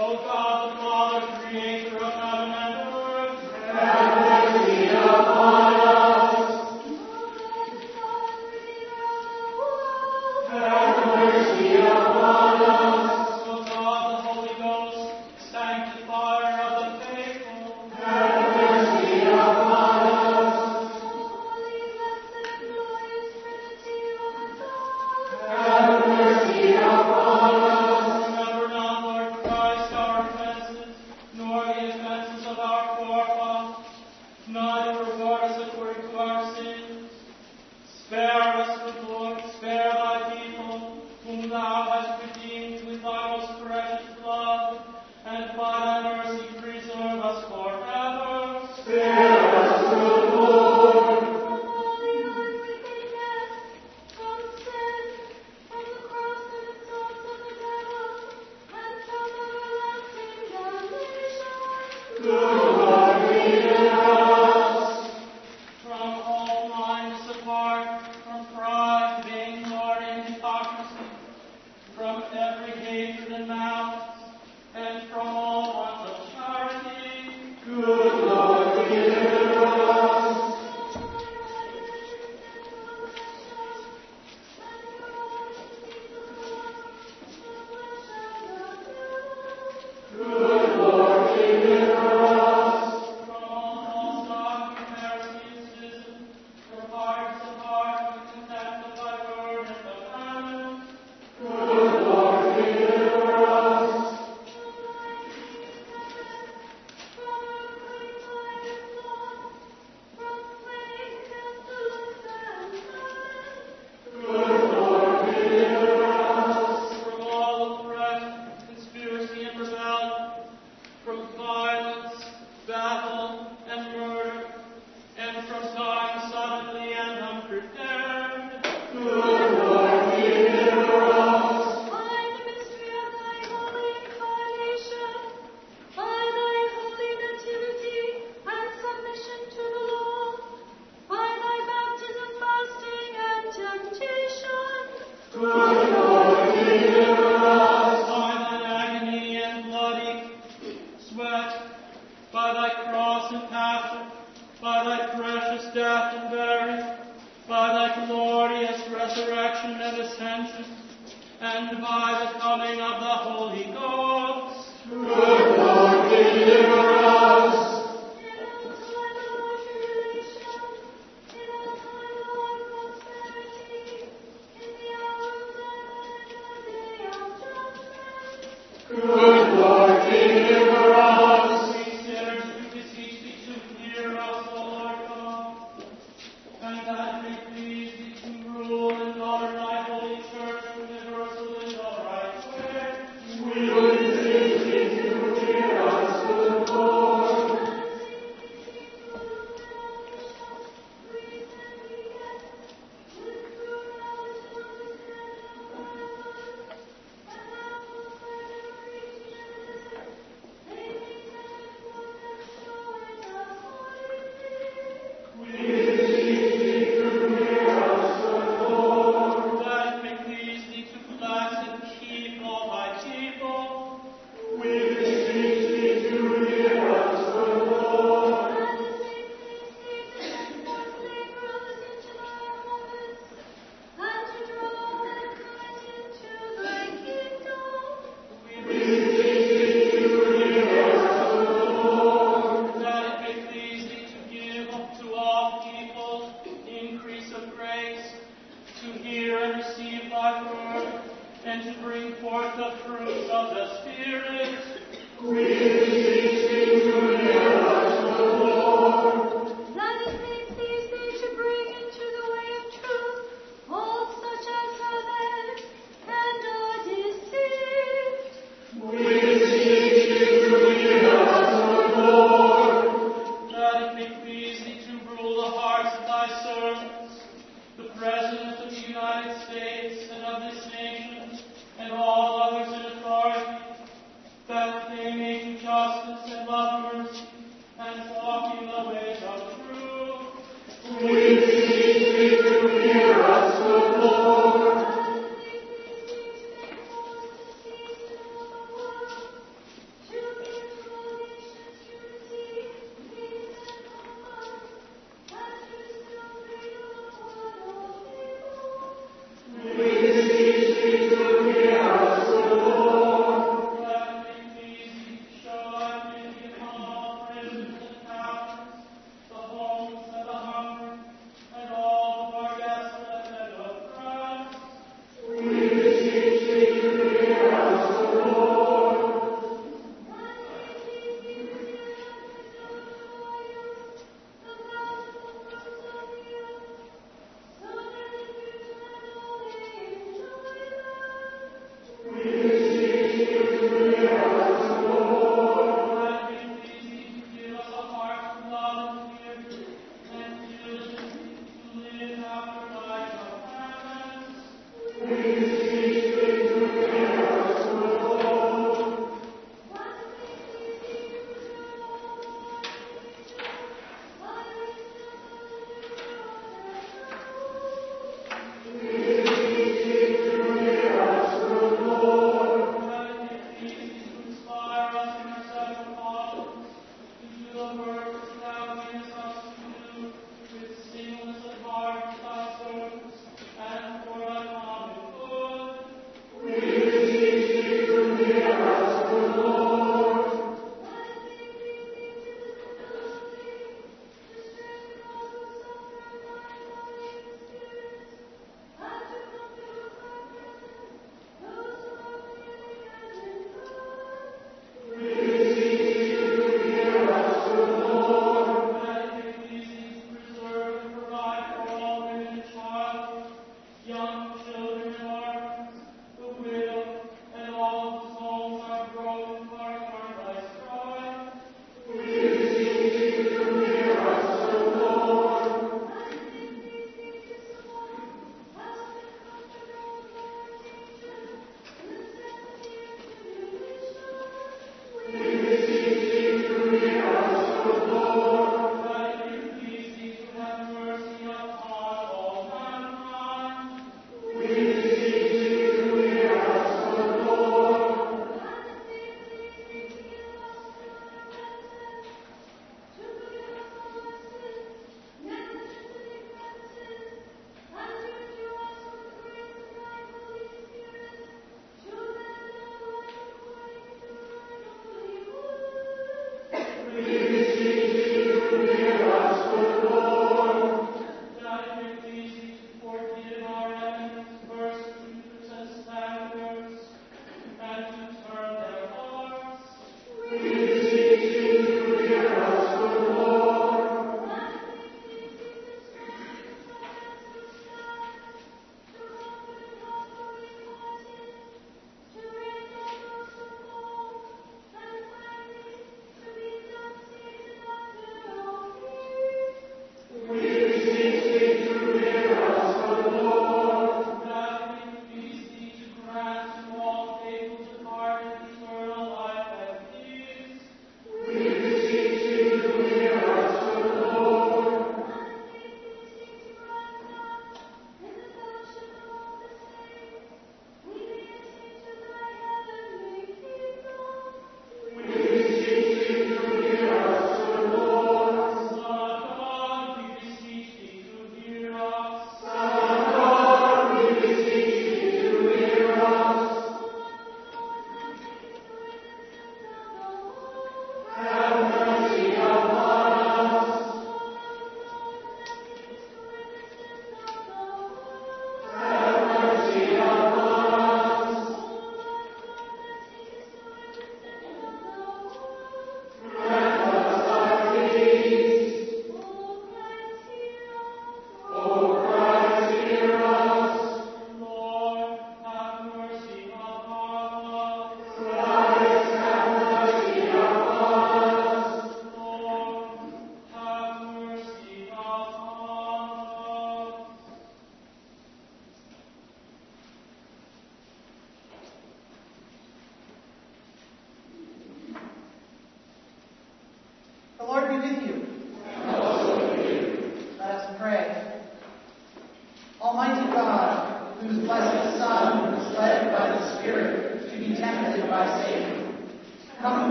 O God, the Father, creator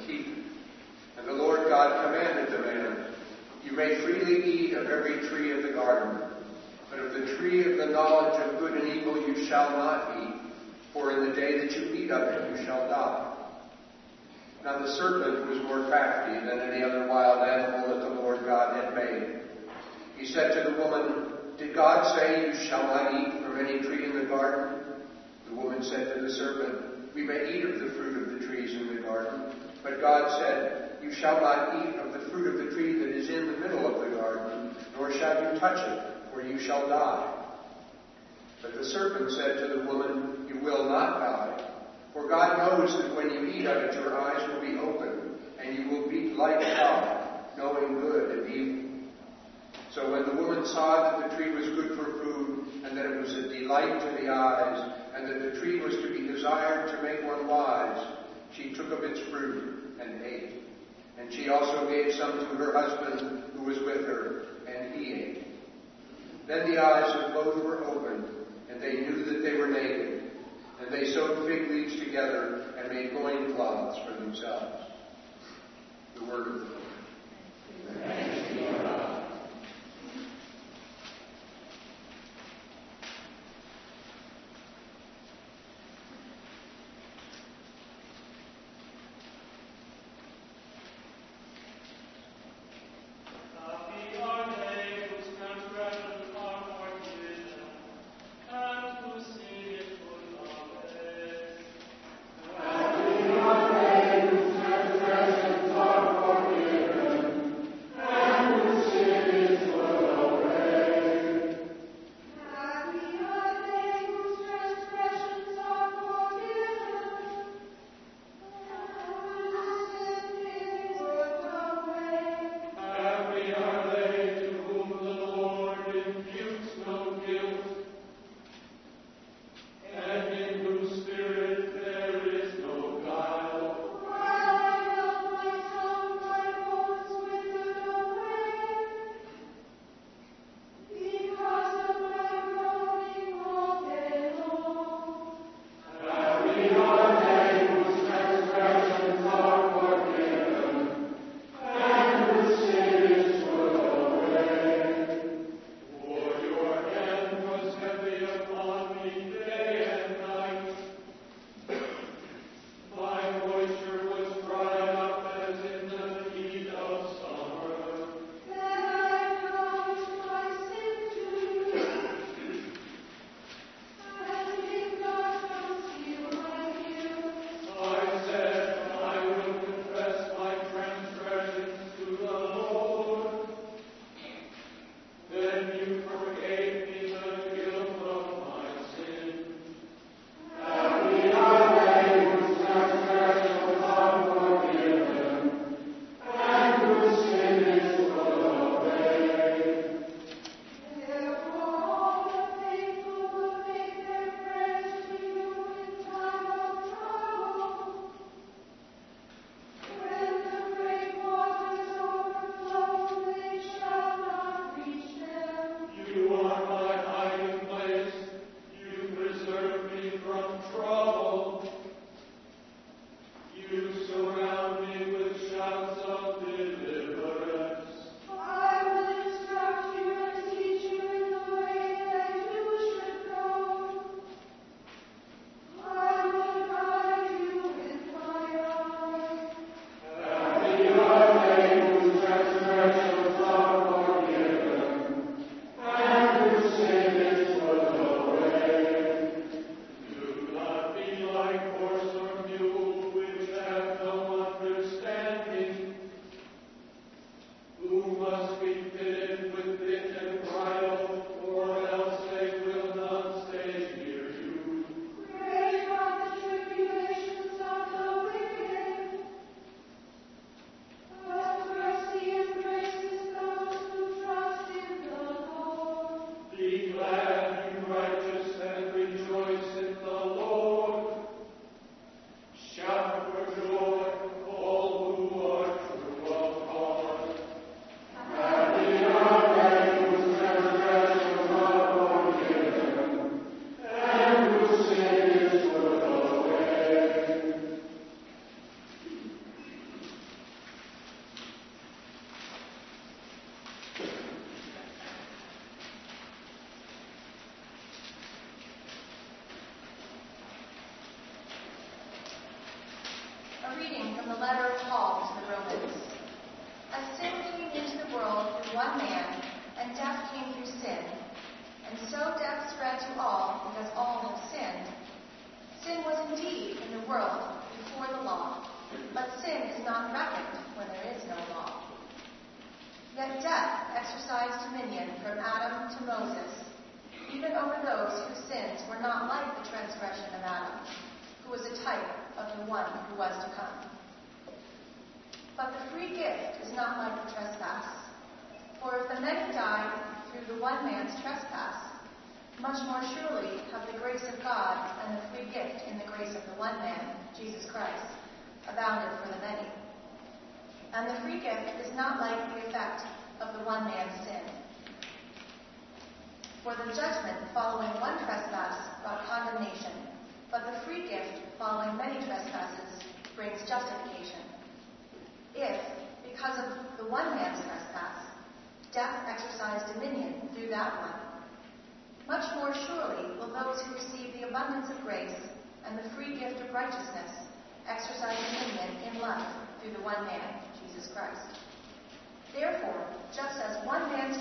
and keep. And the Lord God commanded the man, You may freely eat of every tree of the garden, but of the tree of the knowledge of good and evil you shall not eat, for in the day that you eat of it you shall die. Now the serpent was more crafty than any other wild animal that the Lord God had made. He said to the woman, Did God say you shall not eat from any tree in the garden? The woman said to the serpent, We may eat of the fruit of the trees in the garden. But God said, You shall not eat of the fruit of the tree that is in the middle of the garden, nor shall you touch it, for you shall die. But the serpent said to the woman, You will not die. For God knows that when you eat of it, your eyes will be opened, and you will be like God, knowing good and evil. So when the woman saw that the tree was good for food, and that it was a delight to the eyes, and that the tree was to be desired to make one wise, she took of its fruit and ate. And she also gave some to her husband who was with her, and he ate. Then the eyes of both were opened, and they knew that they were naked. And they sewed fig leaves together and made loincloths for themselves. The word of the Lord.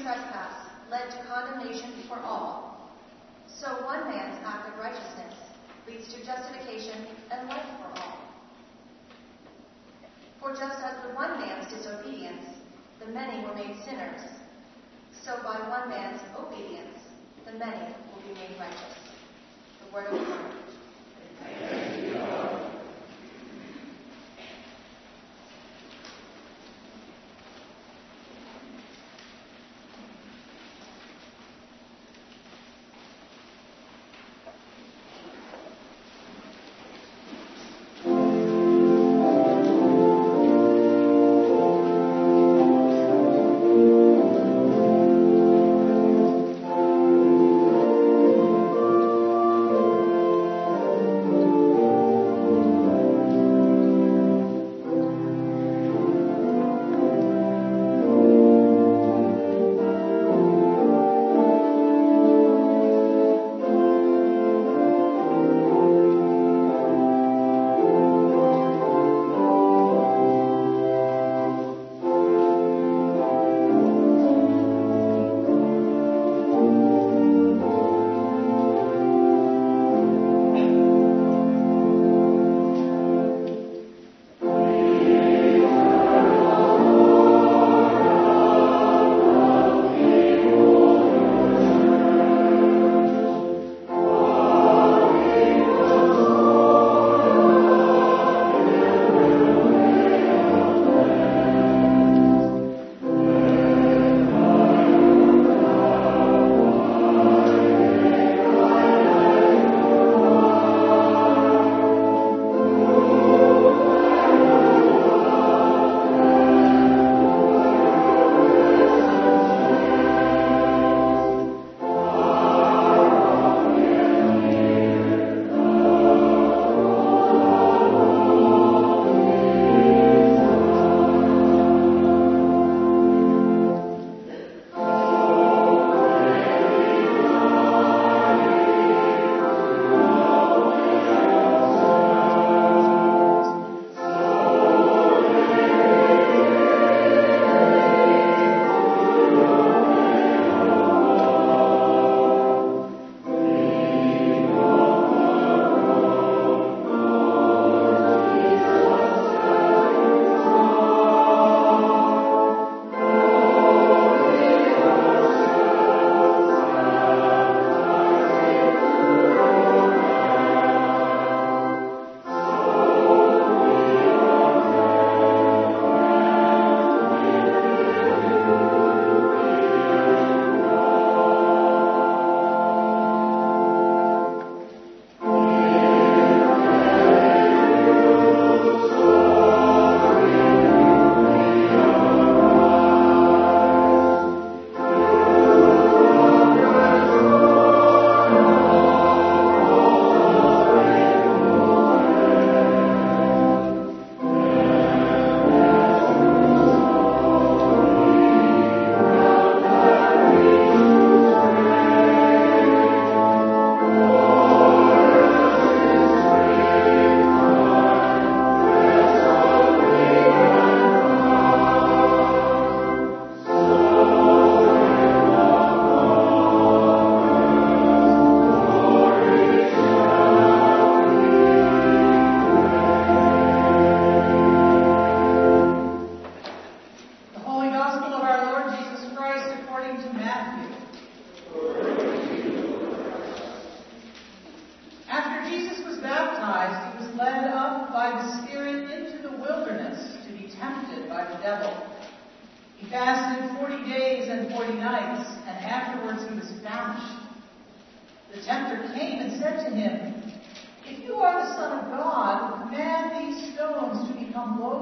trespass led to condemnation for all. So one man's act of righteousness leads to justification and life for all. For just as the one man's disobedience, the many were made sinners, so by one man's obedience, the many will be made righteous. The word of God.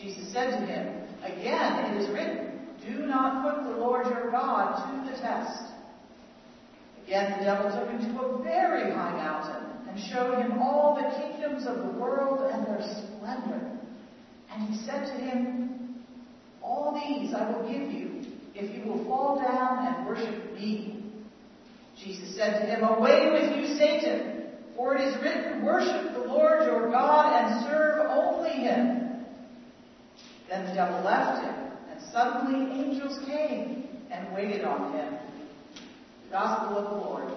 Jesus said to him, Again it is written, Do not put the Lord your God to the test. Again the devil took him to a very high mountain and showed him all the kingdoms of the world and their splendor. And he said to him, All these I will give you if you will fall down and worship me. Jesus said to him, Away with you, Satan, for it is written, Worship the Lord your God and serve only him. Then the devil left him, and suddenly angels came and waited on him. The Gospel of the Lord.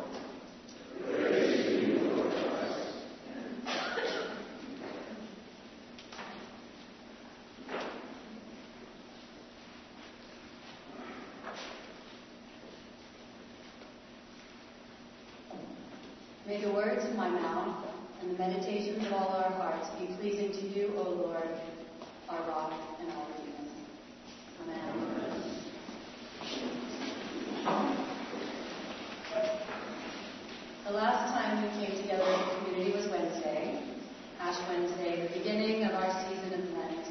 May the words of my mouth and the meditations of all our hearts be pleasing to you, O Lord, our rock and our redeemer. Amen. The last time we came together as a community was Wednesday, Ash Wednesday, the beginning of our season of Lent.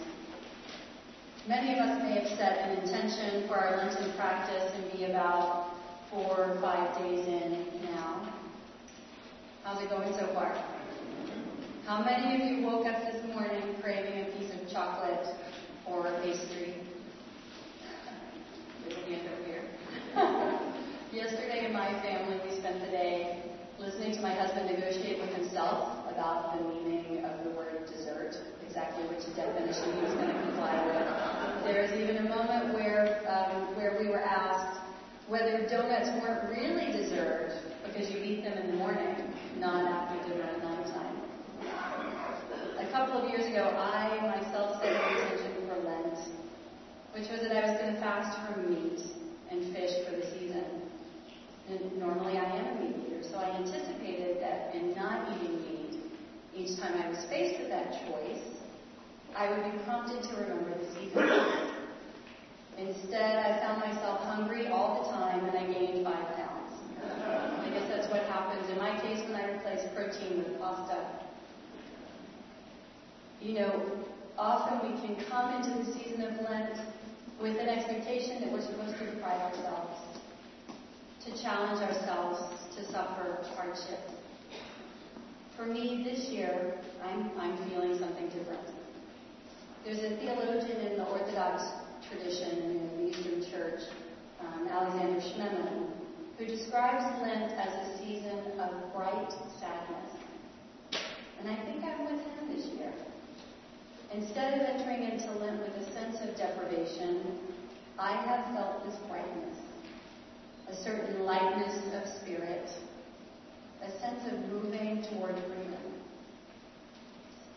Many of us may have set an intention for our Lenten practice and be about four or five days in now. How's it going so far? How many of you woke up this morning craving a piece of chocolate or a pastry? There's a hand over here. Yesterday in my family, we spent the day listening to my husband negotiate with himself about the meaning of the word dessert, exactly which definition he was going to comply with. There was even a moment where, um, where we were asked whether donuts weren't really dessert because you eat them in the morning, not after dinner at nighttime. A couple of years ago, I myself set an intention for Lent, which was that I was going to fast from meat and fish for the season. And normally I am a meat eater, so I anticipated that in not eating meat, each time I was faced with that choice, I would be prompted to remember the season. Instead, I found myself hungry all the time and I gained five pounds. I guess that's what happens in my case when I replace protein with pasta. You know, often we can come into the season of Lent with an expectation that we're supposed to deprive ourselves, to challenge ourselves to suffer hardship. For me, this year, I'm, I'm feeling something different. There's a theologian in the Orthodox tradition in the Eastern Church, um, Alexander Schmemann, who describes Lent as a season of bright sadness. And I think I'm with him this year. Instead of entering into Lent with a sense of deprivation, I have felt this brightness, a certain lightness of spirit, a sense of moving toward freedom.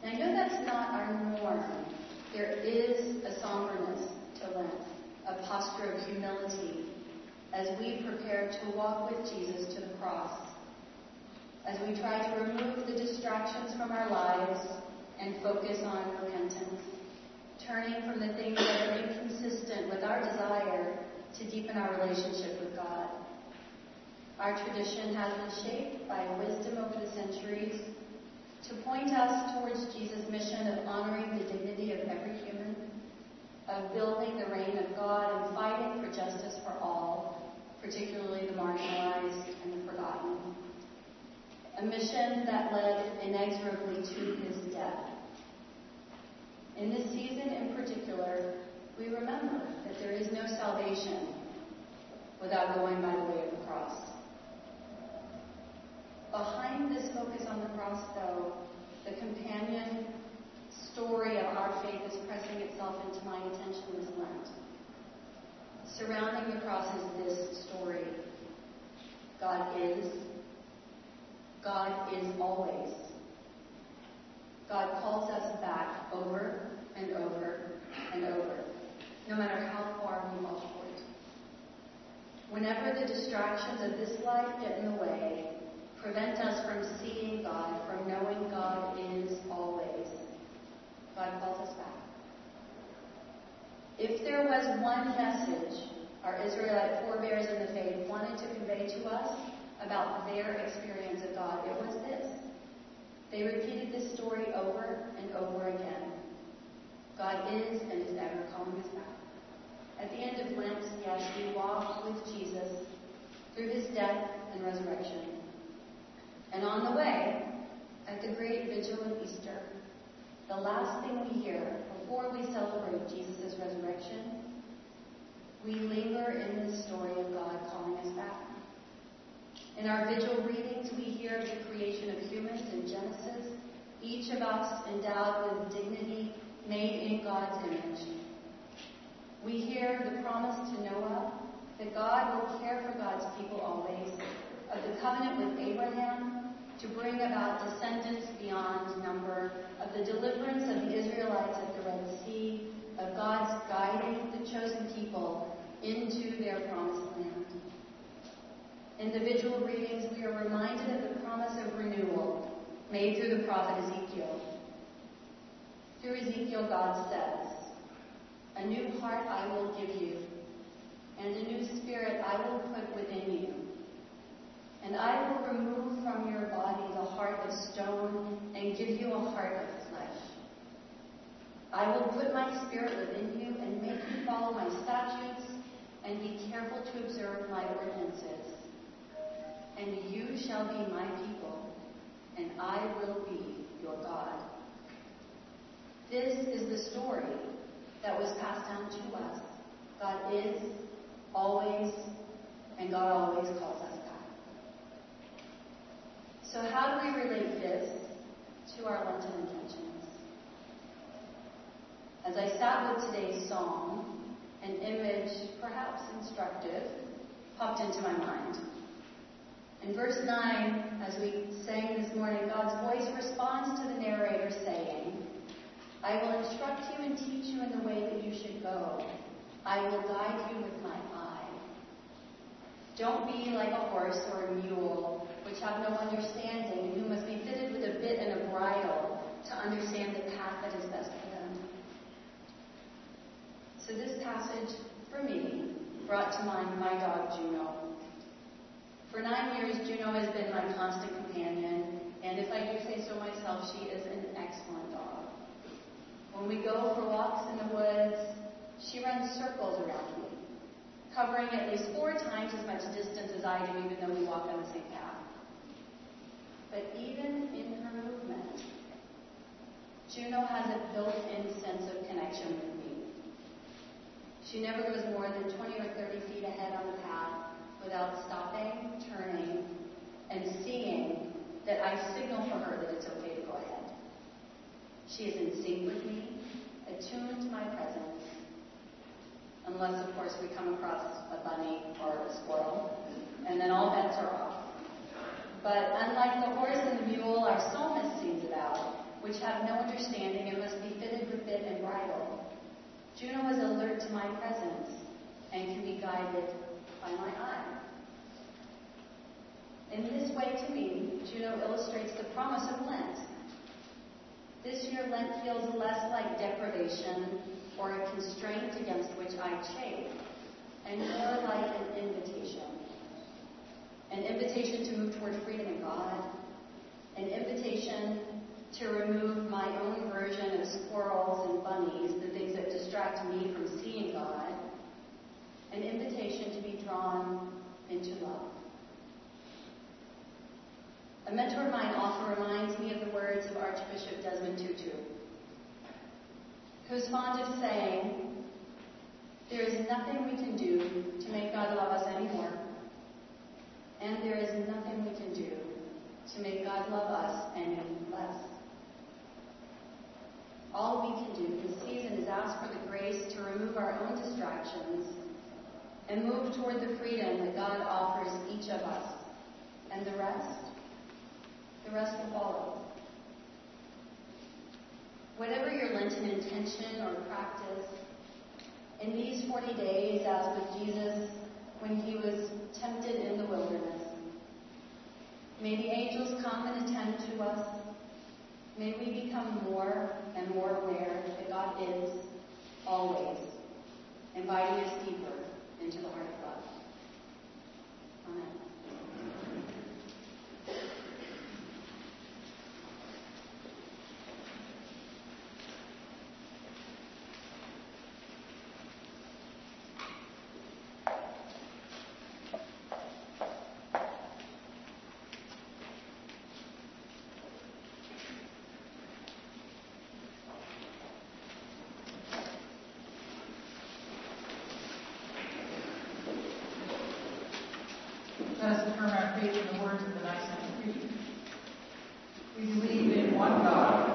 And I know that's not our norm. There is a somberness to Lent, a posture of humility as we prepare to walk with Jesus to the cross, as we try to remove the distractions from our lives and focus on repentance, turning from the things that are inconsistent with our desire to deepen our relationship with God. Our tradition has been shaped by wisdom over the centuries to point us towards Jesus' mission of honoring the dignity of every human, of building the reign of God and fighting for justice for all, particularly the marginalized and the forgotten. A mission that led inexorably to his death. In this season in particular, we remember that there is no salvation without going by the way of the cross. Behind this focus on the cross, though, the companion story of our faith is pressing itself into my attention this Lent. Surrounding the cross is this story God is God is always. God calls us back over and over and over, no matter how far we fall short. Whenever the distractions of this life get in the way, prevent us from seeing God, from knowing God is always, God calls us back. If there was one message our Israelite forebears in the faith wanted to convey to us about their experience of God, it was this. They repeated this story over and over again. God is and is ever calling us back. At the end of Lent, yes, we walk with Jesus through his death and resurrection. And on the way, at the great vigil of Easter, the last thing we hear before we celebrate Jesus' resurrection, we linger in the story of God calling us back. In our vigil readings, we hear the creation of humans in Genesis, each of us endowed with dignity, made in God's image. We hear the promise to Noah that God will care for God's people always, of the covenant with Abraham to bring about descendants beyond number, of the deliverance of the Israelites at the Red Sea, of God's guiding the chosen people into their promised land. In the vigil readings, we are reminded of the promise of renewal made through the prophet Ezekiel. Through Ezekiel, God says, A new heart I will give you, and a new spirit I will put within you. And I will remove from your body the heart of stone and give you a heart of flesh. I will put my spirit within you and make you follow my statutes and be careful to observe my ordinances. And you shall be my people, and I will be your God. This is the story that was passed down to us. God is, always, and God always calls us back. So, how do we relate this to our Lenten intentions? As I sat with today's psalm, an image, perhaps instructive, popped into my mind. In verse 9, as we sang this morning, God's voice responds to the narrator saying, I will instruct you and teach you in the way that you should go. I will guide you with my eye. Don't be like a horse or a mule, which have no understanding, and who must be fitted with a bit and a bridle to understand the path that is best for them. So this passage, for me, brought to mind my dog Juno. For nine years, Juno has been my constant companion, and if I do say so myself, she is an excellent dog. When we go for walks in the woods, she runs circles around me, covering at least four times as much distance as I do, even though we walk on the same path. But even in her movement, Juno has a built-in sense of connection with me. She never goes more than 20 or 30 feet ahead on the path without stopping, turning, and seeing that I signal for her that it's okay to go ahead. She is in sync with me, attuned to my presence, unless, of course, we come across a bunny or a squirrel, and then all bets are off. But unlike the horse and the mule our psalmist sings about, which have no understanding and must be fitted with bit and bridle, Juno is alert to my presence and can be guided by my eye. In this way, to me, Juno illustrates the promise of Lent. This year, Lent feels less like deprivation or a constraint against which I chafe, and more like an invitation. An invitation to move toward freedom in God, an invitation to remove my own version of squirrels and bunnies, the things that distract me from seeing God, an invitation to be drawn into love. A mentor of mine often reminds me of the words of Archbishop Desmond Tutu, who's fond of saying, There is nothing we can do to make God love us anymore, and there is nothing we can do to make God love us any less. All we can do this season is ask for the grace to remove our own distractions and move toward the freedom that God offers each of us. And the rest? The rest will follow. Whatever your Lenten intention or practice, in these 40 days, as with Jesus when he was tempted in the wilderness, may the angels come and attend to us. May we become more and more aware that God is always inviting us deeper into the heart of God. Amen. let us affirm our faith in the words of the Nicene Creed. We believe in one God.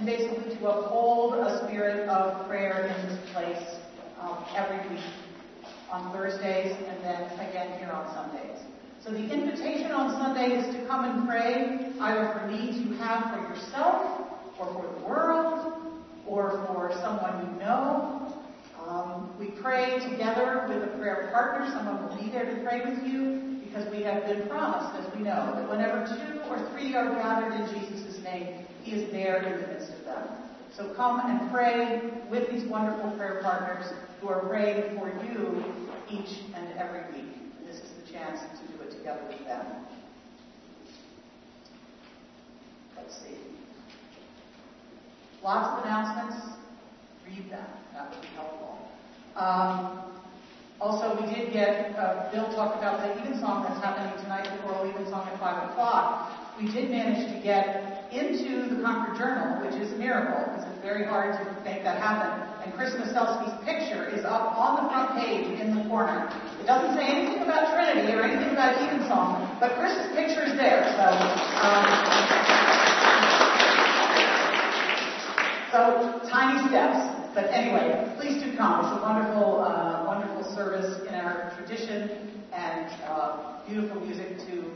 and basically to uphold a spirit of prayer in this place um, every week on Thursdays and then again here on Sundays. So the invitation on Sunday is to come and pray either for needs you have for yourself or for the world or for someone you know. Um, we pray together with a prayer partner. Someone will be there to pray with you because we have been promised, as we know, that whenever two or three are gathered in Jesus' name name, He is there in the midst of them. So come and pray with these wonderful prayer partners who are praying for you each and every week. And this is the chance to do it together with them. Let's see. Lots of announcements. Read them. That would be helpful. Um, also, we did get, uh, Bill talked about the Evensong that's happening tonight, the choral Evensong at 5 o'clock. We did manage to get into the Concord Journal, which is a miracle, because it's very hard to make that happen. And Chris Maselski's picture is up on the front page in the corner. It doesn't say anything about Trinity or anything about Evensong, but Chris's picture is there. So, um, so tiny steps. But anyway, please do come. It's a wonderful, uh, wonderful service in our tradition and uh, beautiful music to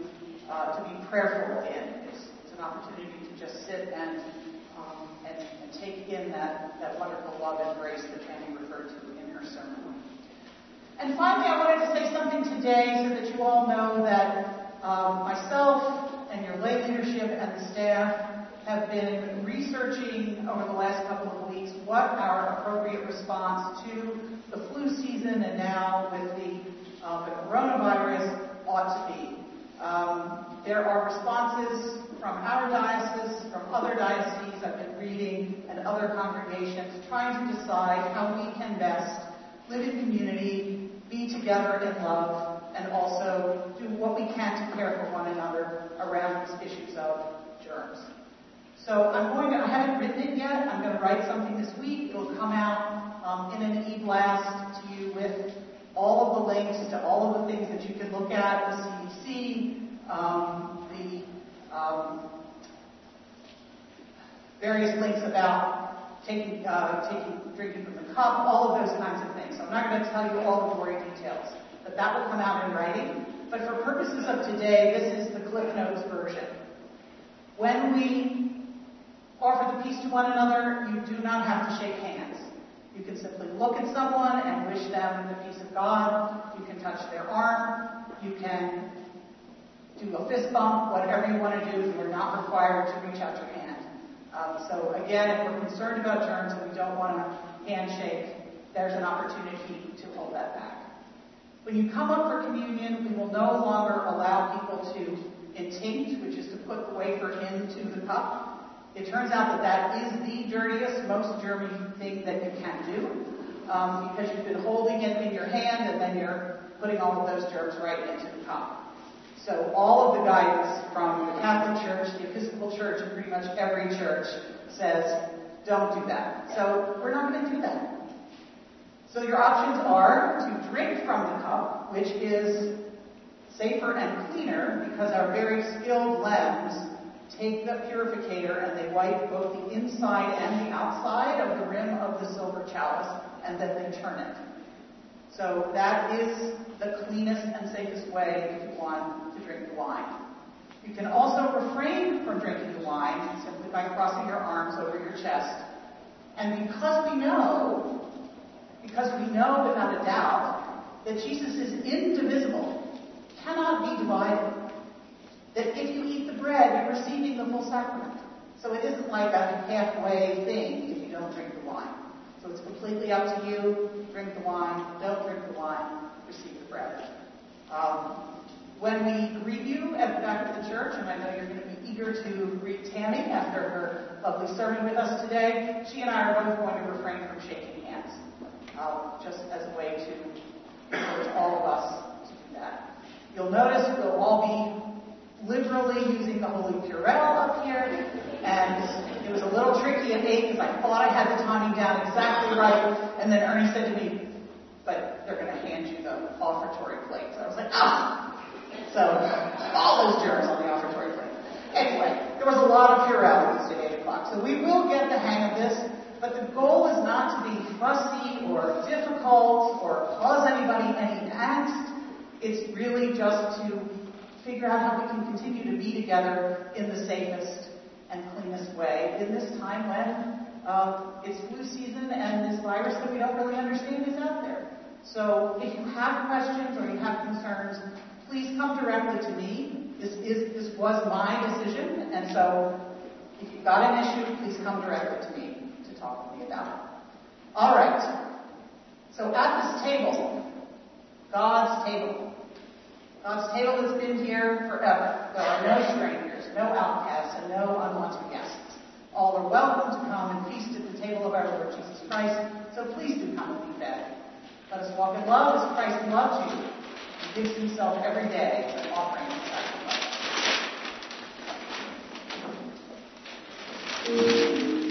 uh, to be prayerful in. It's, it's, an opportunity just sit and, um, and, and take in that, that wonderful love and grace that Tammy referred to in her sermon. And finally, I wanted to say something today so that you all know that um, myself and your lay leadership and the staff have been researching over the last couple of weeks what our appropriate response to the flu season and now with the, uh, the coronavirus ought to be. Um, there are responses from our diocese, from other dioceses I've been reading, and other congregations trying to decide how we can best live in community, be together in love, and also do what we can to care for one another around these issues of germs. So I'm going to, I haven't written it yet. I'm going to write something this week. It'll come out um, in an e-blast to you with all of the links to all of the things that you can look at, the CDC, um, um, various links about taking, uh, taking, drinking from the cup, all of those kinds of things. So I'm not going to tell you all the gory details, but that will come out in writing. But for purposes of today, this is the Cliff Notes version. When we offer the peace to one another, you do not have to shake hands. You can simply look at someone and wish them the peace of God. You can touch their arm. You can do a fist bump, whatever you want to do. You are not required to reach out your hand. Um, so again, if we're concerned about germs and we don't want to handshake, there's an opportunity to hold that back. When you come up for communion, we will no longer allow people to intinct, which is to put the wafer into the cup. It turns out that that is the dirtiest, most germy thing that you can do um, because you've been holding it in your hand and then you're putting all of those germs right into the cup. So all of the guidance from the Catholic Church, the Episcopal Church, and pretty much every church says, don't do that. So we're not going to do that. So your options are to drink from the cup, which is safer and cleaner because our very skilled LEMs take the purificator and they wipe both the inside and the outside of the rim of the silver chalice and then they turn it. So that is the cleanest and safest way if you want drink the wine. You can also refrain from drinking the wine simply by crossing your arms over your chest. And because we know, because we know without a doubt that Jesus is indivisible, cannot be divided, that if you eat the bread, you're receiving the full sacrament. So it isn't like a halfway thing if you don't drink the wine. So it's completely up to you. Drink the wine, don't drink the wine, receive the bread. Um, when we greet you at the back of the church, and I know you're going to be eager to greet Tammy after her lovely sermon with us today, she and I are both going to refrain from shaking hands, uh, just as a way to encourage all of us to do that. You'll notice we'll all be liberally using the Holy Purell up here, and it was a little tricky at eight because I thought I had the timing down exactly right, and then Ernie said to me, but they're going to hand you the offertory plate. So I was like, ah! So all those germs on the offertory plate. Anyway, there was a lot of Purell at 8 o'clock, so we will get the hang of this, but the goal is not to be fussy or difficult or cause anybody any angst. It's really just to figure out how we can continue to be together in the safest and cleanest way in this time when uh, it's flu season and this virus that we don't really understand is out there. So if you have questions or you have concerns, please come directly to me. This is this was my decision, and so if you've got an issue, please come directly to me to talk with me about it. All right. So at this table, God's table. God's table has been here forever. There are no strangers, no outcasts, and no unwanted guests. All are welcome to come and feast at the table of our Lord Jesus Christ, so please do come and be fed. Let us walk in love as Christ loves you gives himself every day an offering and sacrifice.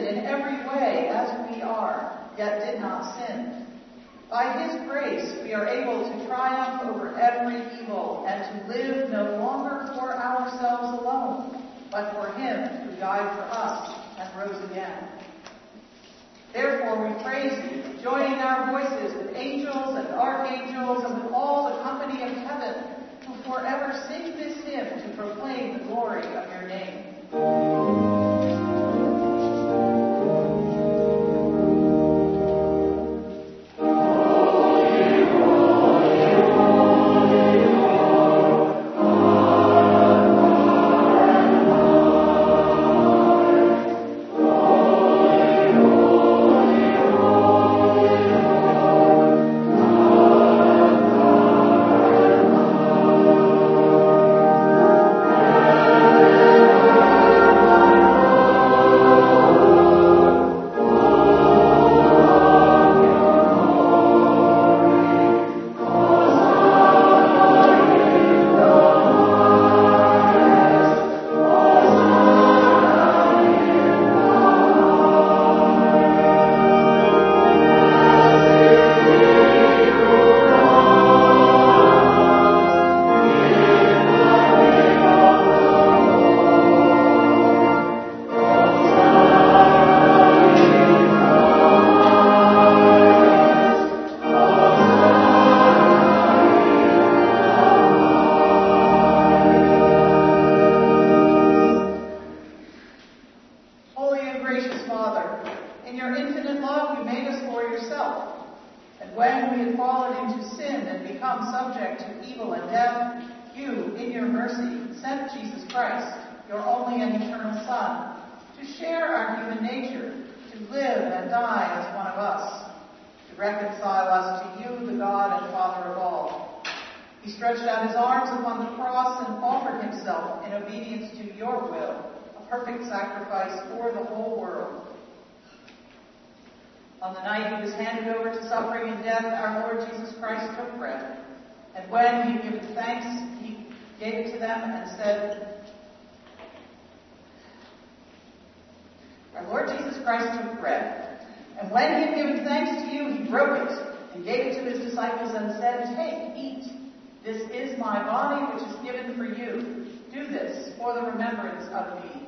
Tempted in every way as we are, yet did not sin. By his grace we are able to triumph over every evil and to live no longer for ourselves alone, but for him who died for us and rose again. Therefore we praise you, joining our voices with angels and archangels and with all the company of heaven, who forever sing this hymn to proclaim the glory of your name. Obedience to your will, a perfect sacrifice for the whole world. On the night he was handed over to suffering and death, our Lord Jesus Christ took bread. And when he had given thanks, he gave it to them and said, Our Lord Jesus Christ took bread. And when he had given thanks to you, he broke it and gave it to his disciples and said, Take, eat. This is my body which is given for you. Do this for the remembrance of me.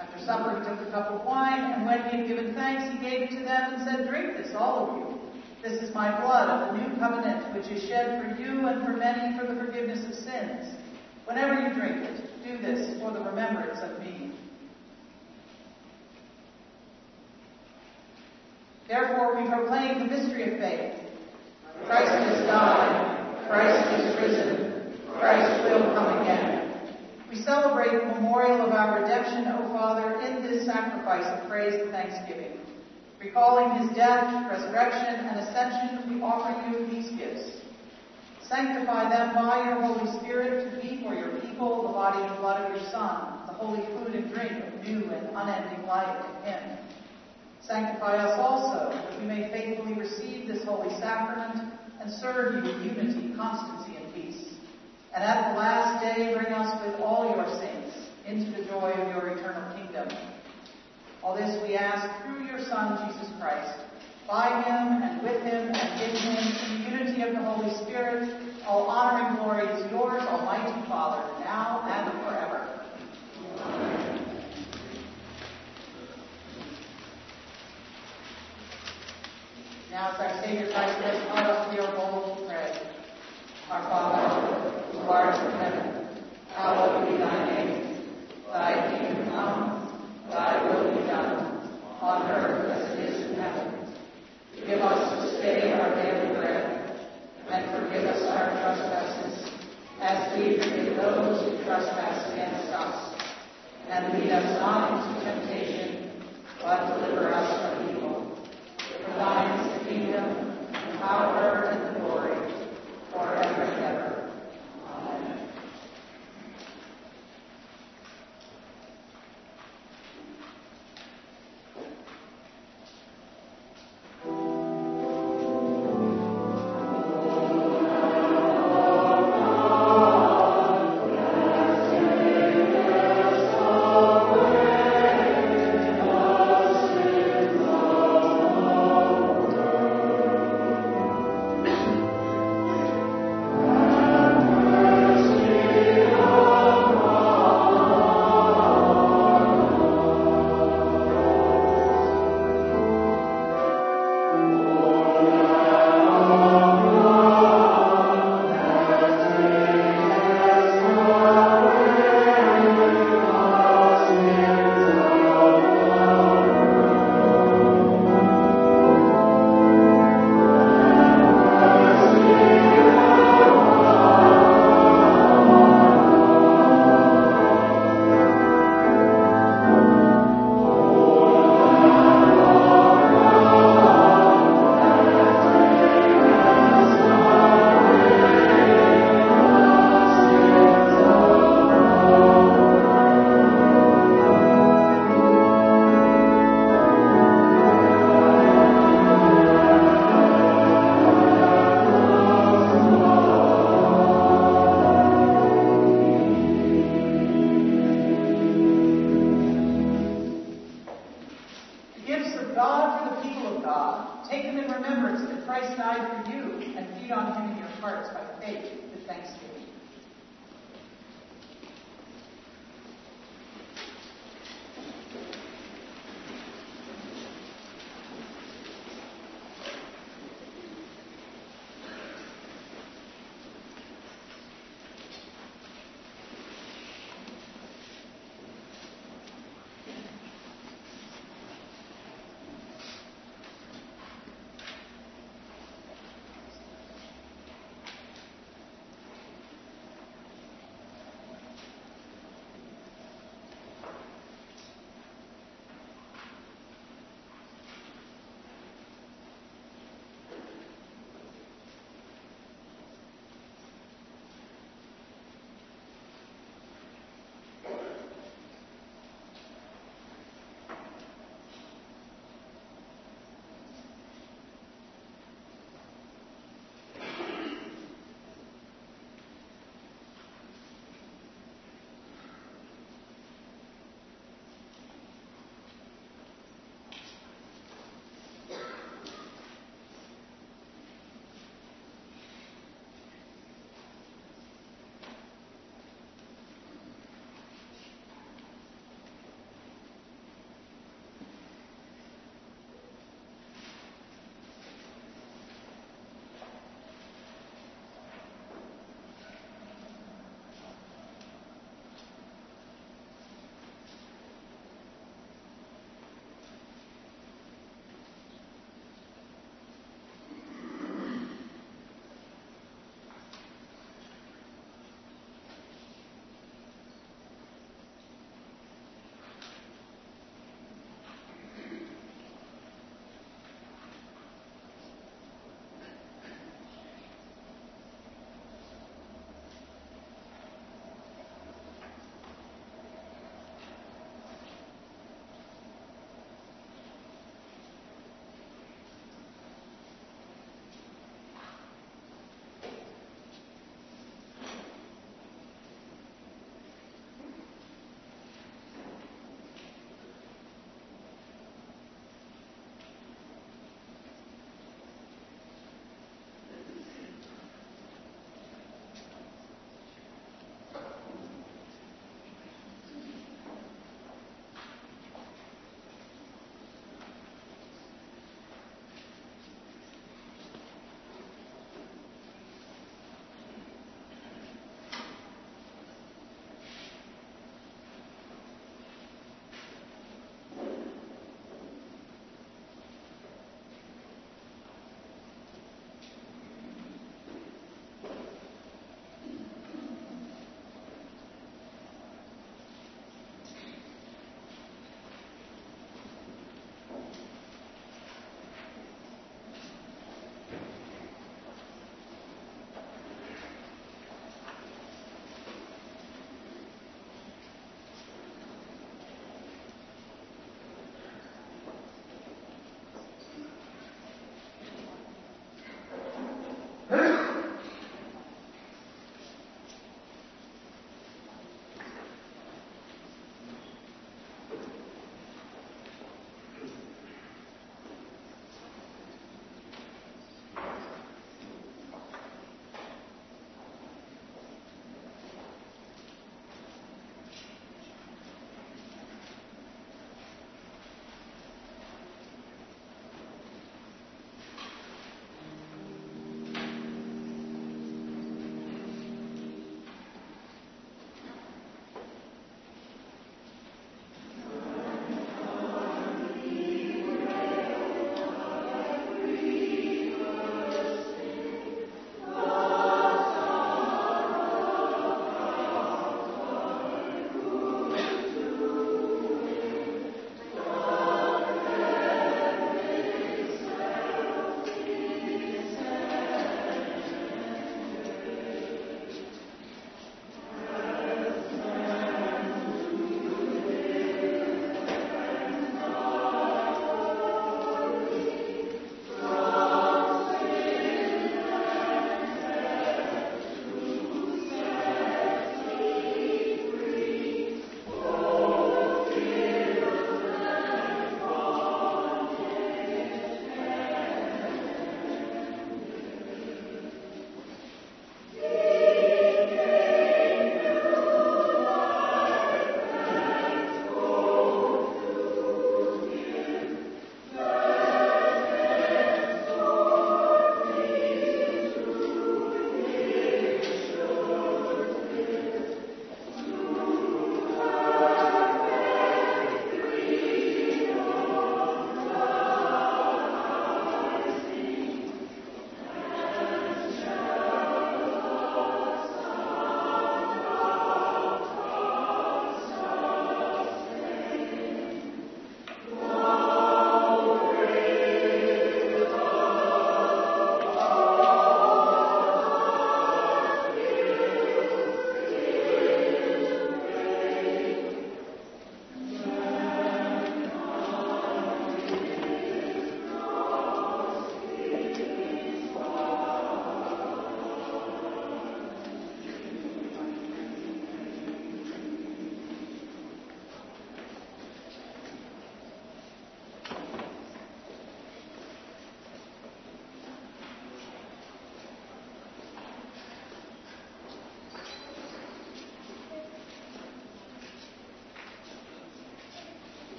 After supper, he took a cup of wine, and when he had given thanks, he gave it to them and said, Drink this, all of you. This is my blood of the new covenant, which is shed for you and for many for the forgiveness of sins. Whenever you drink it, do this for the remembrance of me. Therefore, we proclaim the mystery of faith. Christ has died. Christ is risen. Christ will come again. We celebrate the memorial of our redemption, O Father, in this sacrifice of praise and thanksgiving. Recalling his death, resurrection, and ascension, we offer you these gifts. Sanctify them by your Holy Spirit to be for your people the body and blood of your Son, the holy food and drink of new and unending life in him. Sanctify us also, that we may faithfully receive this holy sacrament and serve you in unity, constancy, and peace. And at the last day, bring us with all your saints into the joy of your eternal kingdom. All this we ask through your Son, Jesus Christ. By him and with him and in him, in the unity of the Holy Spirit, all honor and glory is yours, Almighty Father, now and forever. Now, as our Savior Christ has taught us, we are bold to. Our Father, who art in heaven, hallowed be thy name. Thy kingdom come, thy will be done, on earth as it is in heaven. Give us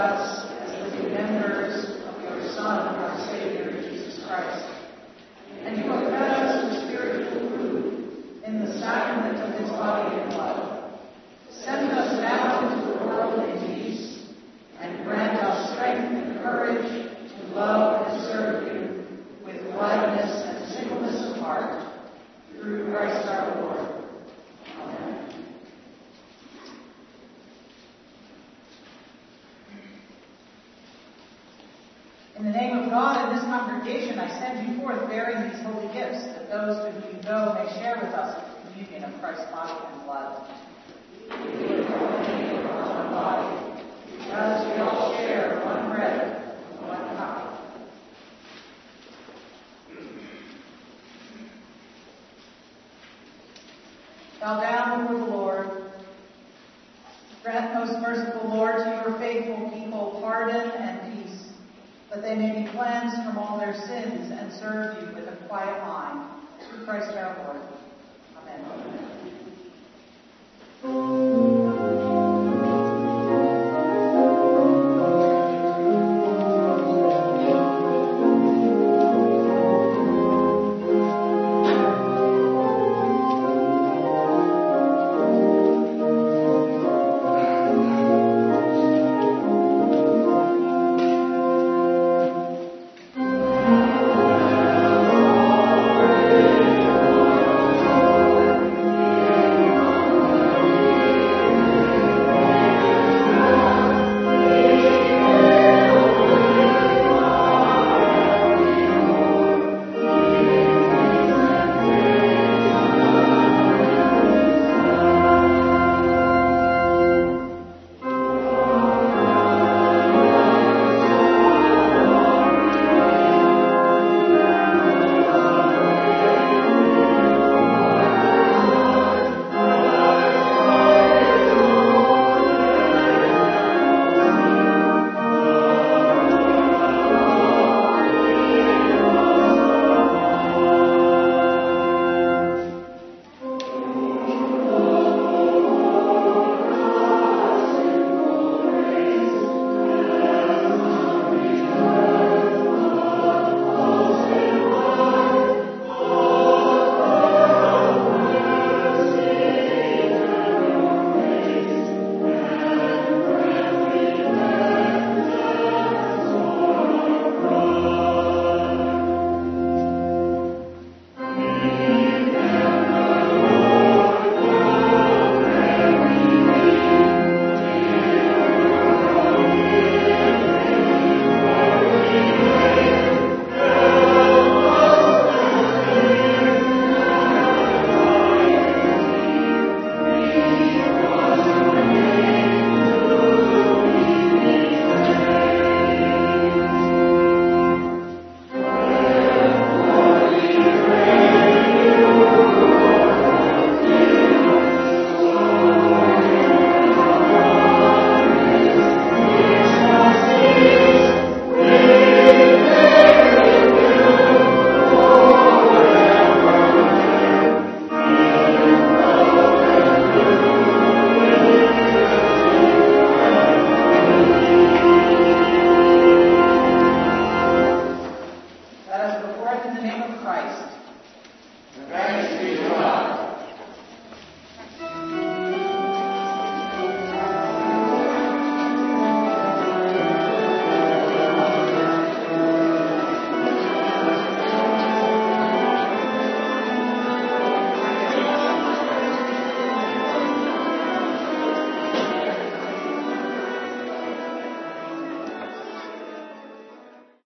us